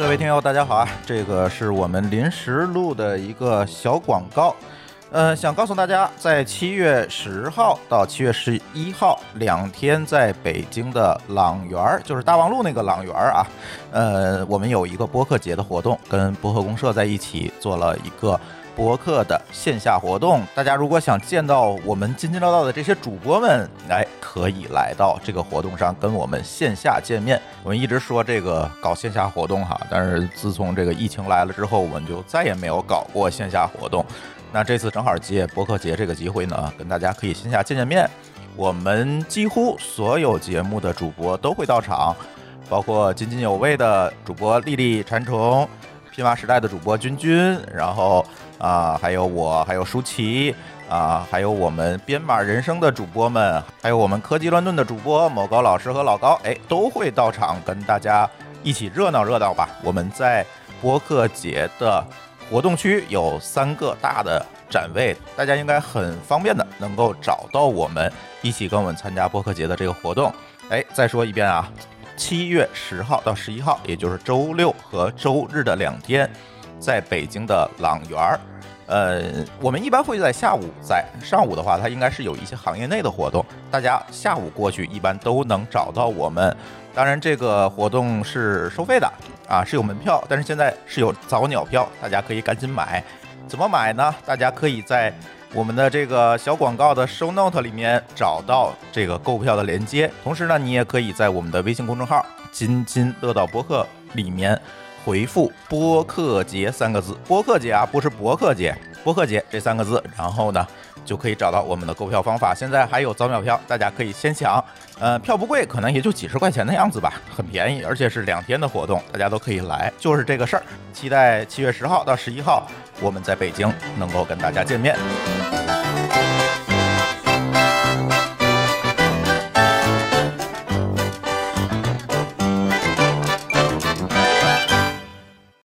各位听友，大家好啊！这个是我们临时录的一个小广告，呃，想告诉大家，在七月十号到七月十一号两天，在北京的朗园儿，就是大望路那个朗园儿啊，呃，我们有一个播客节的活动，跟播客公社在一起做了一个。博客的线下活动，大家如果想见到我们津津乐道的这些主播们，来，可以来到这个活动上跟我们线下见面。我们一直说这个搞线下活动哈，但是自从这个疫情来了之后，我们就再也没有搞过线下活动。那这次正好借博客节这个机会呢，跟大家可以线下见见面。我们几乎所有节目的主播都会到场，包括津津有味的主播丽丽馋虫，拼娃时代的主播君君，然后。啊，还有我，还有舒淇，啊，还有我们编码人生的主播们，还有我们科技乱炖的主播某高老师和老高，哎，都会到场跟大家一起热闹热闹吧。我们在播客节的活动区有三个大的展位，大家应该很方便的能够找到我们，一起跟我们参加播客节的这个活动。哎，再说一遍啊，七月十号到十一号，也就是周六和周日的两天。在北京的朗园儿，呃，我们一般会在下午，在上午的话，它应该是有一些行业内的活动，大家下午过去一般都能找到我们。当然，这个活动是收费的啊，是有门票，但是现在是有早鸟票，大家可以赶紧买。怎么买呢？大家可以在我们的这个小广告的 show note 里面找到这个购票的链接，同时呢，你也可以在我们的微信公众号“津津乐道播客”里面。回复“播客节”三个字，“播客节”啊，不是“博客节”，“播客节”这三个字，然后呢，就可以找到我们的购票方法。现在还有早鸟票，大家可以先抢。呃，票不贵，可能也就几十块钱的样子吧，很便宜，而且是两天的活动，大家都可以来，就是这个事儿。期待七月十号到十一号，我们在北京能够跟大家见面。